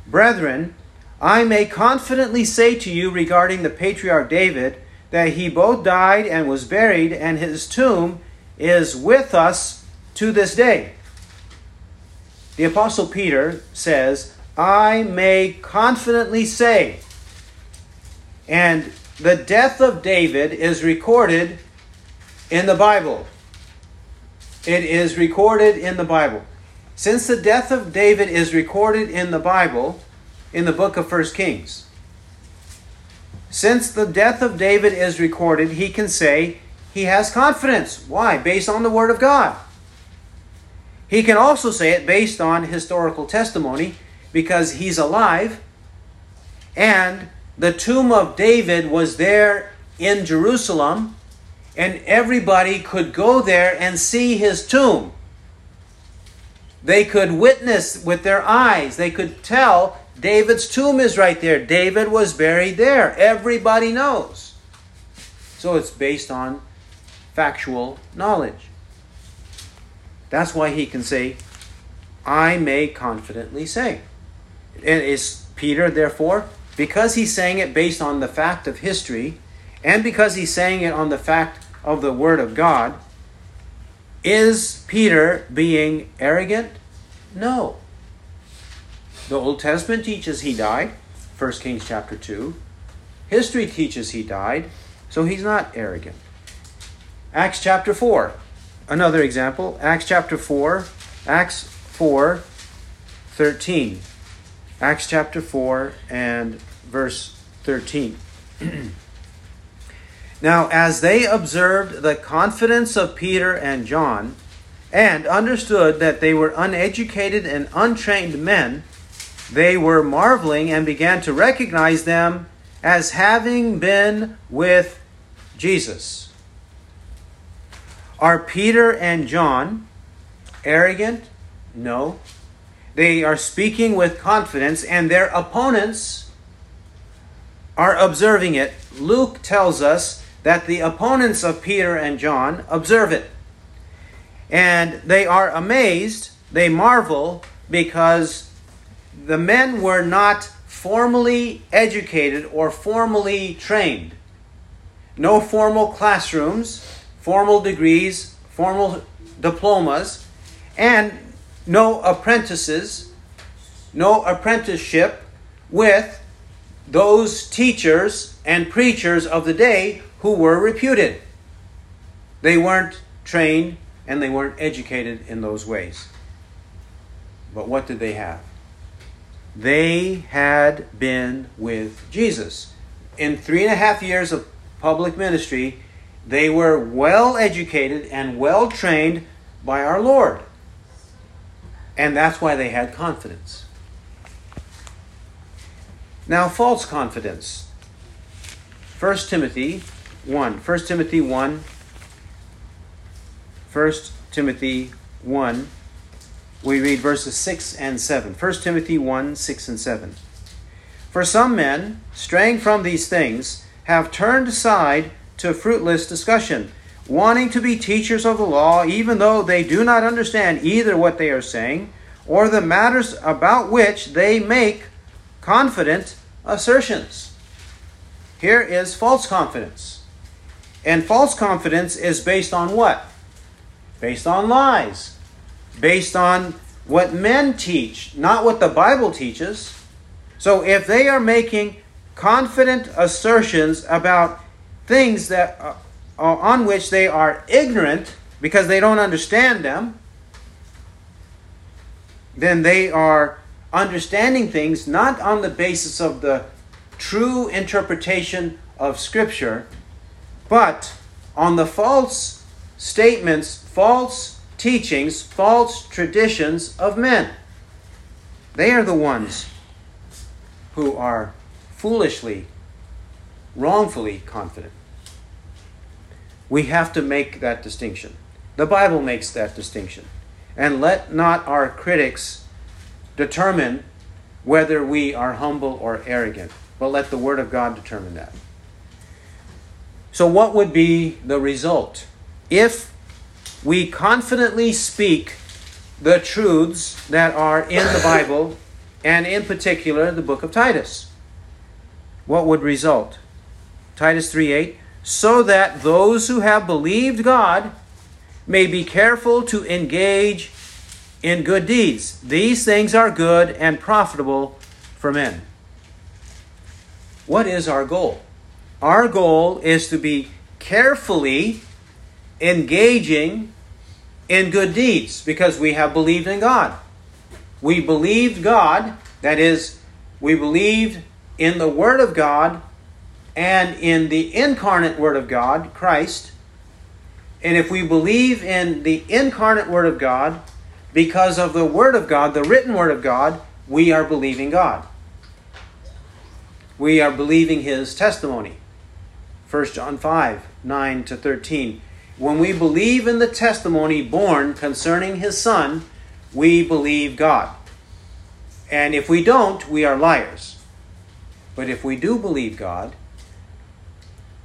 Brethren, I may confidently say to you regarding the patriarch David that he both died and was buried, and his tomb is with us to this day. The Apostle Peter says, I may confidently say, and the death of David is recorded in the Bible. It is recorded in the Bible. Since the death of David is recorded in the Bible, in the book of First Kings, since the death of David is recorded, he can say he has confidence. Why? Based on the Word of God. He can also say it based on historical testimony because he's alive and the tomb of David was there in Jerusalem and everybody could go there and see his tomb. They could witness with their eyes. They could tell David's tomb is right there. David was buried there. Everybody knows. So it's based on factual knowledge. That's why he can say, I may confidently say. And is Peter, therefore, because he's saying it based on the fact of history, and because he's saying it on the fact of the Word of God, is Peter being arrogant? No. The Old Testament teaches he died, 1 Kings chapter 2. History teaches he died, so he's not arrogant. Acts chapter 4, another example. Acts chapter 4, Acts 4, 13. Acts chapter 4 and verse 13. now, as they observed the confidence of Peter and John, and understood that they were uneducated and untrained men, they were marveling and began to recognize them as having been with Jesus. Are Peter and John arrogant? No. They are speaking with confidence, and their opponents are observing it. Luke tells us that the opponents of Peter and John observe it. And they are amazed, they marvel, because the men were not formally educated or formally trained. No formal classrooms, formal degrees, formal diplomas, and no apprentices, no apprenticeship with those teachers and preachers of the day who were reputed. They weren't trained and they weren't educated in those ways. But what did they have? They had been with Jesus. In three and a half years of public ministry, they were well educated and well trained by our Lord. And that's why they had confidence. Now, false confidence. 1 Timothy 1. 1 Timothy 1. 1 Timothy 1. We read verses 6 and 7. 1 Timothy 1 6 and 7. For some men, straying from these things, have turned aside to fruitless discussion wanting to be teachers of the law, even though they do not understand either what they are saying or the matters about which they make confident assertions. Here is false confidence. And false confidence is based on what? Based on lies. Based on what men teach, not what the Bible teaches. So if they are making confident assertions about things that uh, on which they are ignorant because they don't understand them, then they are understanding things not on the basis of the true interpretation of Scripture, but on the false statements, false teachings, false traditions of men. They are the ones who are foolishly, wrongfully confident. We have to make that distinction. The Bible makes that distinction. And let not our critics determine whether we are humble or arrogant, but let the Word of God determine that. So, what would be the result if we confidently speak the truths that are in the Bible, and in particular the book of Titus? what would result? Titus 3 8, so that those who have believed God may be careful to engage in good deeds. These things are good and profitable for men. What is our goal? Our goal is to be carefully engaging in good deeds because we have believed in God. We believed God, that is, we believed in the Word of God and in the incarnate Word of God, Christ. And if we believe in the incarnate Word of God, because of the Word of God, the written Word of God, we are believing God. We are believing His testimony. 1 John 5 9 to 13. When we believe in the testimony born concerning His Son, we believe God. And if we don't, we are liars. But if we do believe God,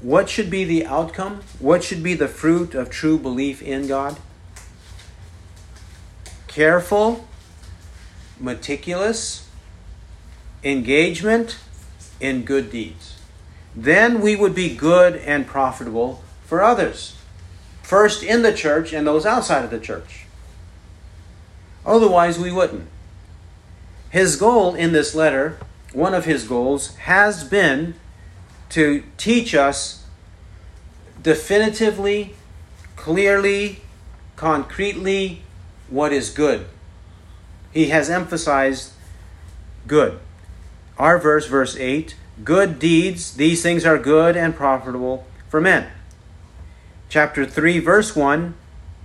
what should be the outcome? What should be the fruit of true belief in God? Careful, meticulous engagement in good deeds. Then we would be good and profitable for others. First in the church and those outside of the church. Otherwise, we wouldn't. His goal in this letter, one of his goals, has been to teach us definitively, clearly, concretely what is good. He has emphasized good. Our verse, verse 8 good deeds, these things are good and profitable for men. Chapter 3, verse 1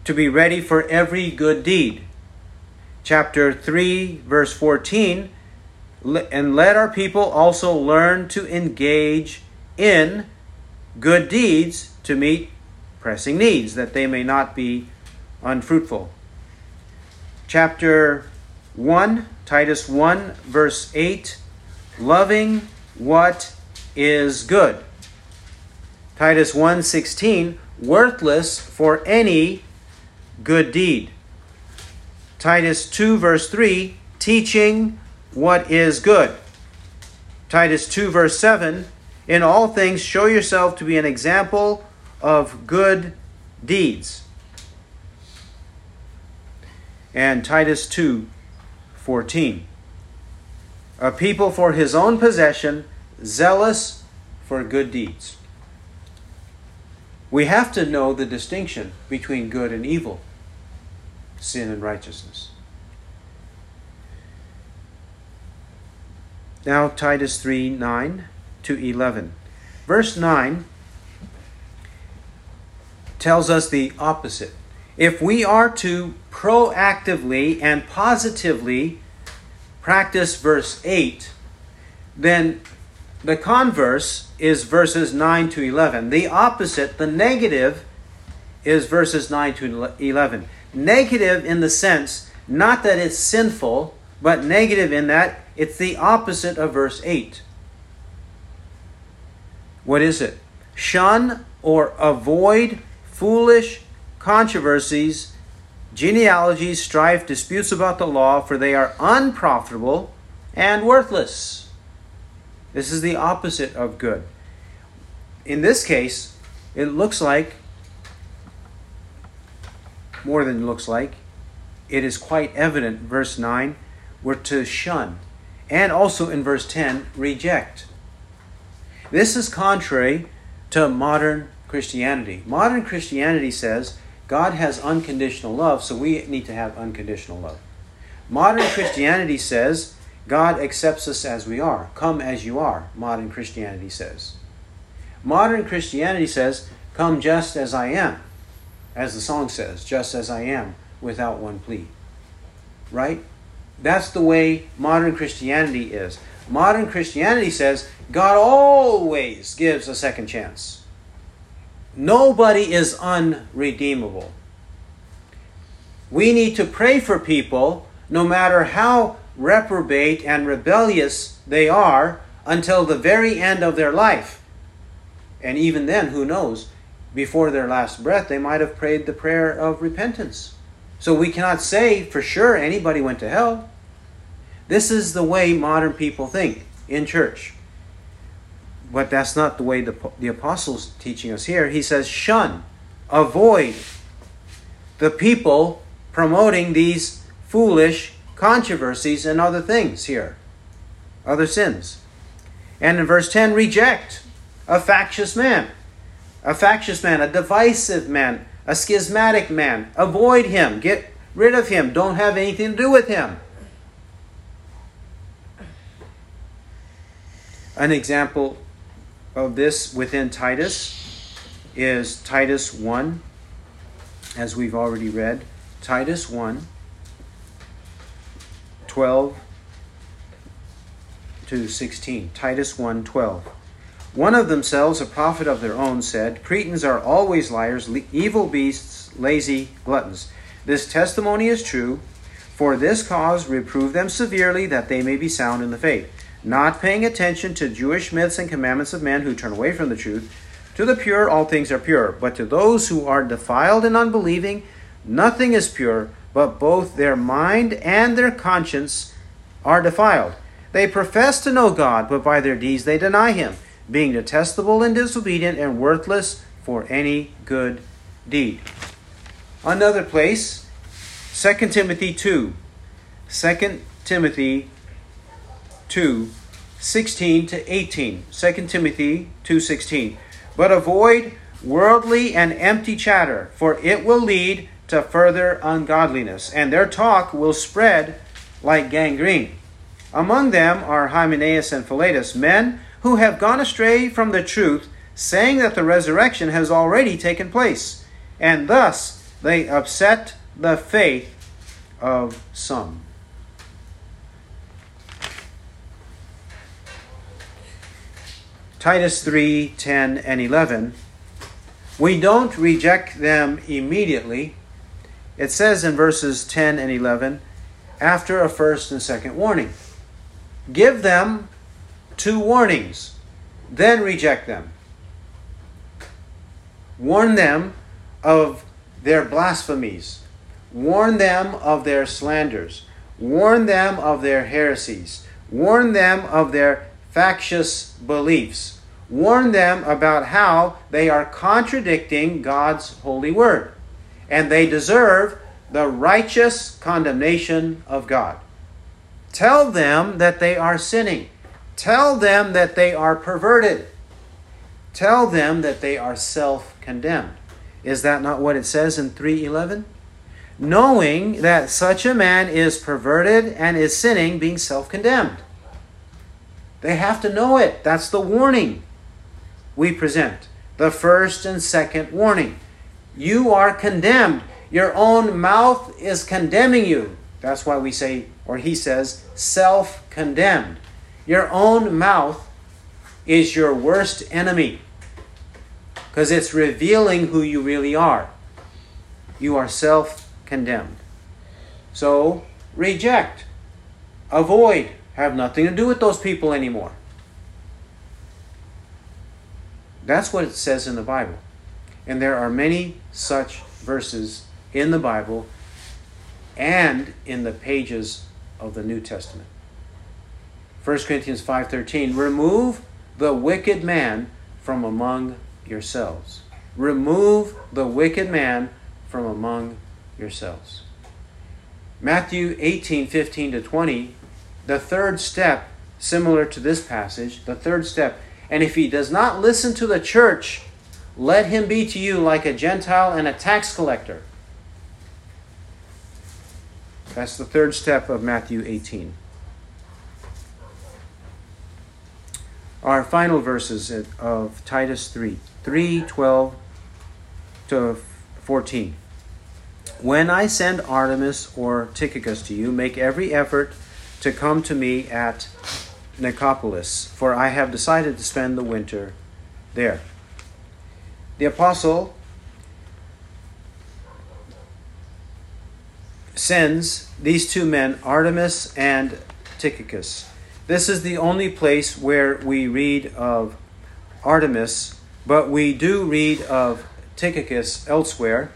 to be ready for every good deed. Chapter 3, verse 14 and let our people also learn to engage in good deeds to meet pressing needs, that they may not be unfruitful. Chapter 1, Titus 1, verse 8 loving what is good. Titus 1:16 worthless for any good deed. Titus 2 verse 3 teaching what is good. Titus 2 verse 7 in all things show yourself to be an example of good deeds. And Titus 2 14 a people for his own possession, zealous for good deeds. We have to know the distinction between good and evil, sin and righteousness. Now, Titus 3 9 to 11. Verse 9 tells us the opposite. If we are to proactively and positively practice verse 8, then the converse is verses 9 to 11. The opposite, the negative, is verses 9 to 11. Negative in the sense, not that it's sinful, but negative in that it's the opposite of verse 8. What is it? Shun or avoid foolish controversies genealogies, strife, disputes about the law, for they are unprofitable and worthless. This is the opposite of good. In this case, it looks like, more than looks like, it is quite evident, verse 9, we're to shun. And also in verse 10, reject. This is contrary to modern Christianity. Modern Christianity says God has unconditional love, so we need to have unconditional love. Modern Christianity says God accepts us as we are. Come as you are, modern Christianity says. Modern Christianity says, Come just as I am, as the song says, just as I am, without one plea. Right? That's the way modern Christianity is. Modern Christianity says God always gives a second chance. Nobody is unredeemable. We need to pray for people, no matter how reprobate and rebellious they are, until the very end of their life. And even then, who knows? Before their last breath, they might have prayed the prayer of repentance. So we cannot say for sure anybody went to hell. This is the way modern people think in church. But that's not the way the, the apostle's teaching us here. He says, shun, avoid the people promoting these foolish controversies and other things here, other sins. And in verse 10, reject a factious man, a factious man, a divisive man, a schismatic man. Avoid him, get rid of him, don't have anything to do with him. An example of this within Titus is Titus 1, as we've already read. Titus 1, 12 to 16. Titus 1, 12. One of themselves, a prophet of their own, said, Cretans are always liars, evil beasts, lazy gluttons. This testimony is true. For this cause, reprove them severely, that they may be sound in the faith not paying attention to Jewish myths and commandments of men who turn away from the truth. To the pure, all things are pure, but to those who are defiled and unbelieving, nothing is pure, but both their mind and their conscience are defiled. They profess to know God, but by their deeds they deny Him, being detestable and disobedient and worthless for any good deed. Another place, 2 Timothy 2. 2 Timothy 2 16 to 18 2 timothy 2.16 but avoid worldly and empty chatter for it will lead to further ungodliness and their talk will spread like gangrene. Among them are hymenaeus and philetus men who have gone astray from the truth saying that the resurrection has already taken place and thus they upset the faith of some Titus 3 10 and 11, we don't reject them immediately. It says in verses 10 and 11, after a first and second warning. Give them two warnings, then reject them. Warn them of their blasphemies, warn them of their slanders, warn them of their heresies, warn them of their factious beliefs. Warn them about how they are contradicting God's holy word, and they deserve the righteous condemnation of God. Tell them that they are sinning. Tell them that they are perverted. Tell them that they are self condemned. Is that not what it says in 311? Knowing that such a man is perverted and is sinning, being self condemned. They have to know it. That's the warning we present. The first and second warning. You are condemned. Your own mouth is condemning you. That's why we say, or he says, self condemned. Your own mouth is your worst enemy because it's revealing who you really are. You are self condemned. So, reject, avoid, have nothing to do with those people anymore. That's what it says in the Bible. And there are many such verses in the Bible and in the pages of the New Testament. 1 Corinthians 5:13 Remove the wicked man from among yourselves. Remove the wicked man from among yourselves. Matthew 18:15 to 20 the third step, similar to this passage, the third step, and if he does not listen to the church, let him be to you like a Gentile and a tax collector. That's the third step of Matthew 18. Our final verses of Titus 3 3 12 to 14. When I send Artemas or Tychicus to you, make every effort to come to me at Nicopolis, for I have decided to spend the winter there. The apostle sends these two men, Artemas and Tychicus. This is the only place where we read of Artemas, but we do read of Tychicus elsewhere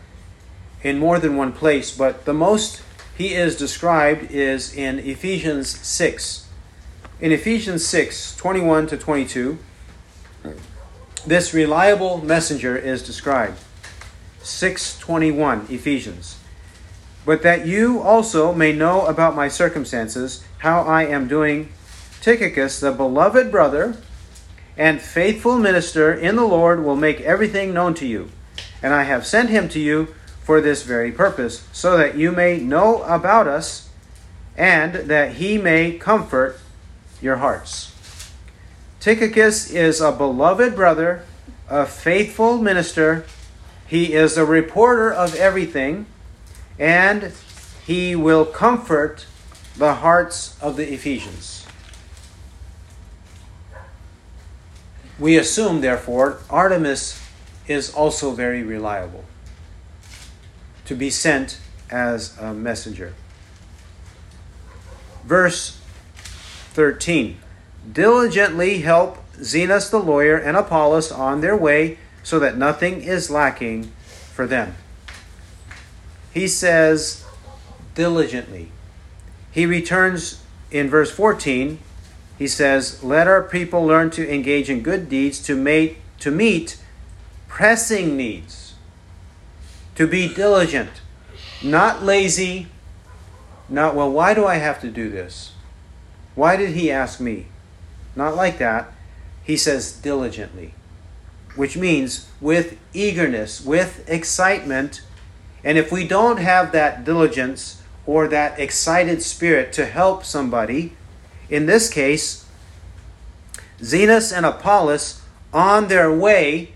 in more than one place. But the most he is described is in Ephesians 6. In Ephesians 6 21 to 22, this reliable messenger is described. 621 Ephesians. But that you also may know about my circumstances, how I am doing, Tychicus, the beloved brother and faithful minister in the Lord, will make everything known to you. And I have sent him to you for this very purpose, so that you may know about us and that he may comfort your hearts. Tychicus is a beloved brother, a faithful minister. He is a reporter of everything, and he will comfort the hearts of the Ephesians. We assume, therefore, Artemas is also very reliable to be sent as a messenger. Verse 13 Diligently help Zenas the lawyer and Apollos on their way so that nothing is lacking for them. He says, diligently. He returns in verse 14. He says, Let our people learn to engage in good deeds to, to meet pressing needs, to be diligent, not lazy, not, well, why do I have to do this? Why did he ask me? Not like that. He says diligently, which means with eagerness, with excitement. And if we don't have that diligence or that excited spirit to help somebody, in this case, Zenas and Apollos on their way,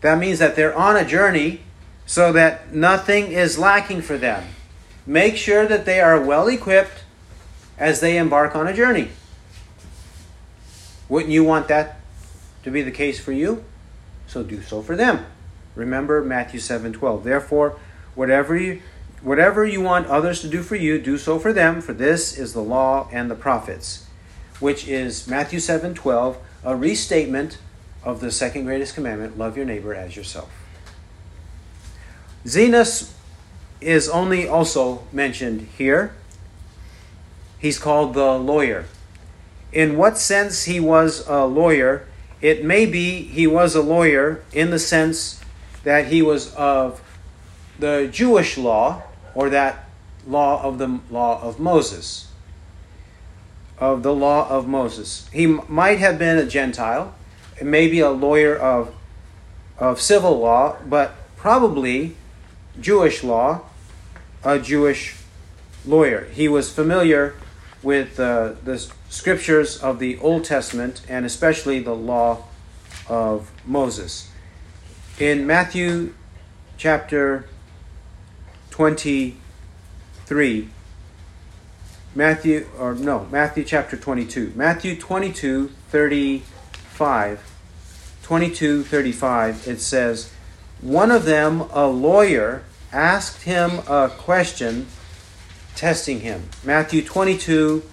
that means that they're on a journey so that nothing is lacking for them. Make sure that they are well equipped as they embark on a journey. Wouldn't you want that to be the case for you? So do so for them. Remember Matthew 7:12. Therefore, whatever you whatever you want others to do for you, do so for them, for this is the law and the prophets, which is Matthew 7:12, a restatement of the second greatest commandment, love your neighbor as yourself. Zenas is only also mentioned here. He's called the lawyer. In what sense he was a lawyer, it may be he was a lawyer in the sense that he was of the Jewish law or that law of the law of Moses. Of the law of Moses. He might have been a Gentile, maybe a lawyer of, of civil law, but probably Jewish law, a Jewish lawyer. He was familiar with uh, the scriptures of the Old Testament and especially the law of Moses. In Matthew chapter 23, Matthew, or no, Matthew chapter 22, Matthew 22, 35, 22, 35, it says, One of them, a lawyer, asked him a question, testing him. Matthew 22,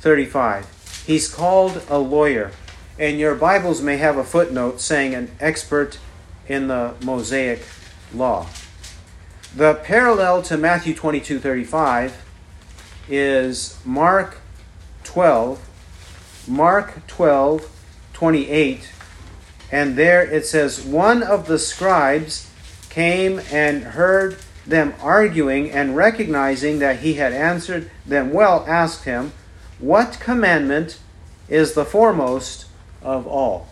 35. He's called a lawyer. And your Bibles may have a footnote saying an expert in the Mosaic law. The parallel to Matthew 22 35 is Mark 12, Mark 12 28. And there it says, One of the scribes came and heard them arguing, and recognizing that he had answered them well, asked him, what commandment is the foremost of all?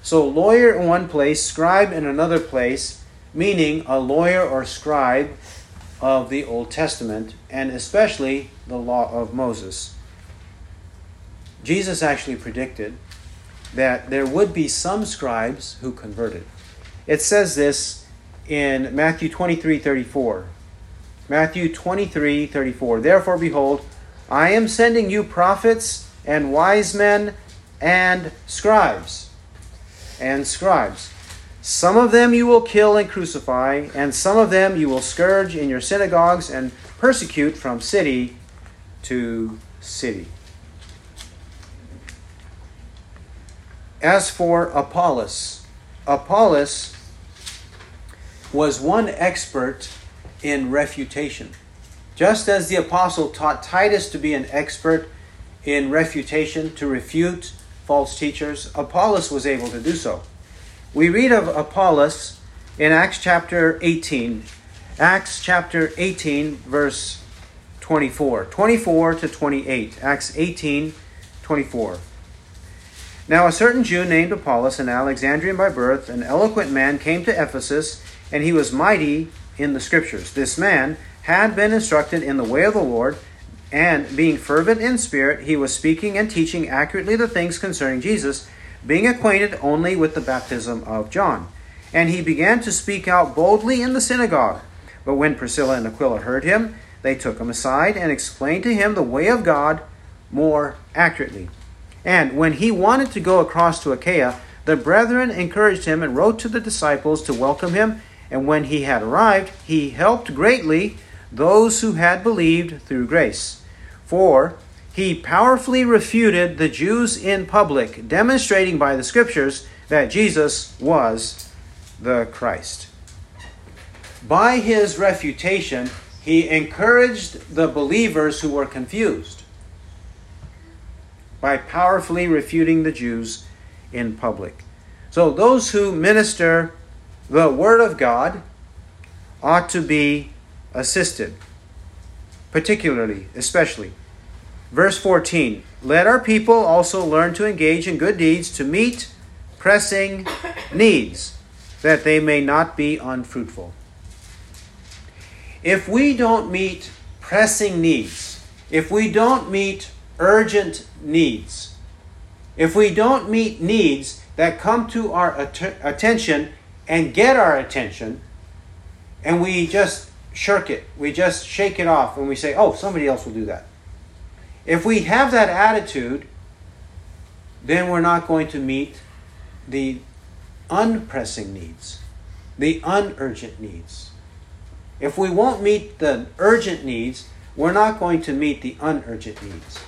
So, lawyer in one place, scribe in another place, meaning a lawyer or scribe of the Old Testament, and especially the law of Moses. Jesus actually predicted that there would be some scribes who converted. It says this in Matthew 23 34. Matthew 23 34. Therefore, behold, I am sending you prophets and wise men and scribes. And scribes. Some of them you will kill and crucify, and some of them you will scourge in your synagogues and persecute from city to city. As for Apollos, Apollos was one expert in refutation. Just as the apostle taught Titus to be an expert in refutation, to refute false teachers, Apollos was able to do so. We read of Apollos in Acts chapter 18. Acts chapter 18, verse 24. 24 to 28. Acts 18, 24. Now a certain Jew named Apollos, an Alexandrian by birth, an eloquent man, came to Ephesus, and he was mighty in the Scriptures. This man had been instructed in the way of the Lord, and being fervent in spirit, he was speaking and teaching accurately the things concerning Jesus being acquainted only with the baptism of John. And he began to speak out boldly in the synagogue. But when Priscilla and Aquila heard him, they took him aside and explained to him the way of God more accurately. And when he wanted to go across to Achaia, the brethren encouraged him and wrote to the disciples to welcome him. And when he had arrived, he helped greatly those who had believed through grace. For he powerfully refuted the Jews in public, demonstrating by the scriptures that Jesus was the Christ. By his refutation, he encouraged the believers who were confused by powerfully refuting the Jews in public. So, those who minister the Word of God ought to be assisted, particularly, especially Verse 14 Let our people also learn to engage in good deeds to meet pressing needs, that they may not be unfruitful. If we don't meet pressing needs, if we don't meet urgent needs, if we don't meet needs that come to our att- attention and get our attention, and we just shirk it, we just shake it off, and we say, oh, somebody else will do that. If we have that attitude, then we're not going to meet the unpressing needs, the unurgent needs. If we won't meet the urgent needs, we're not going to meet the unurgent needs.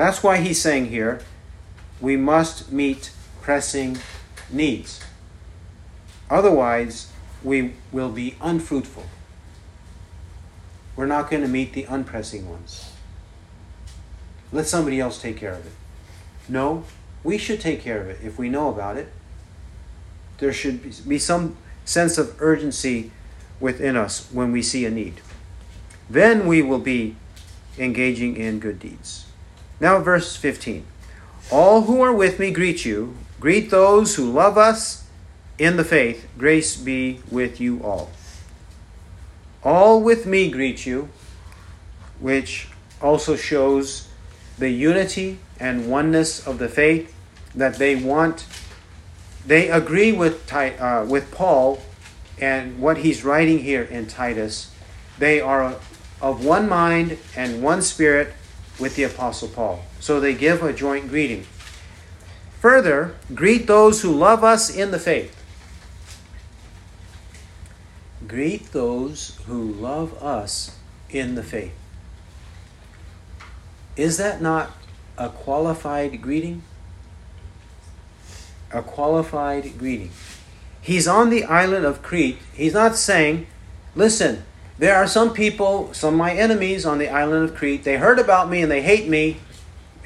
That's why he's saying here we must meet pressing needs. Otherwise, we will be unfruitful we're not going to meet the unpressing ones. Let somebody else take care of it. No, we should take care of it if we know about it. There should be some sense of urgency within us when we see a need. Then we will be engaging in good deeds. Now, verse 15. All who are with me greet you. Greet those who love us in the faith. Grace be with you all. All with me greet you, which also shows the unity and oneness of the faith that they want. They agree with, uh, with Paul and what he's writing here in Titus. They are of one mind and one spirit with the Apostle Paul. So they give a joint greeting. Further, greet those who love us in the faith. Greet those who love us in the faith. Is that not a qualified greeting? A qualified greeting. He's on the island of Crete. He's not saying, listen, there are some people, some of my enemies on the island of Crete. They heard about me and they hate me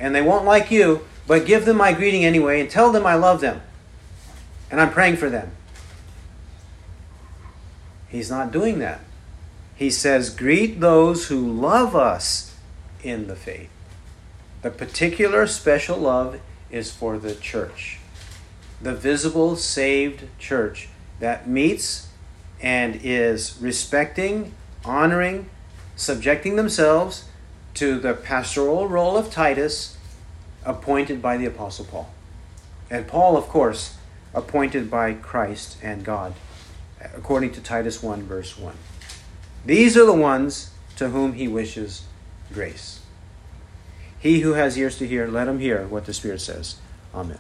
and they won't like you, but give them my greeting anyway and tell them I love them. And I'm praying for them. He's not doing that. He says, Greet those who love us in the faith. The particular special love is for the church, the visible saved church that meets and is respecting, honoring, subjecting themselves to the pastoral role of Titus, appointed by the Apostle Paul. And Paul, of course, appointed by Christ and God according to Titus 1, verse 1. These are the ones to whom he wishes grace. He who has ears to hear, let him hear what the Spirit says. Amen.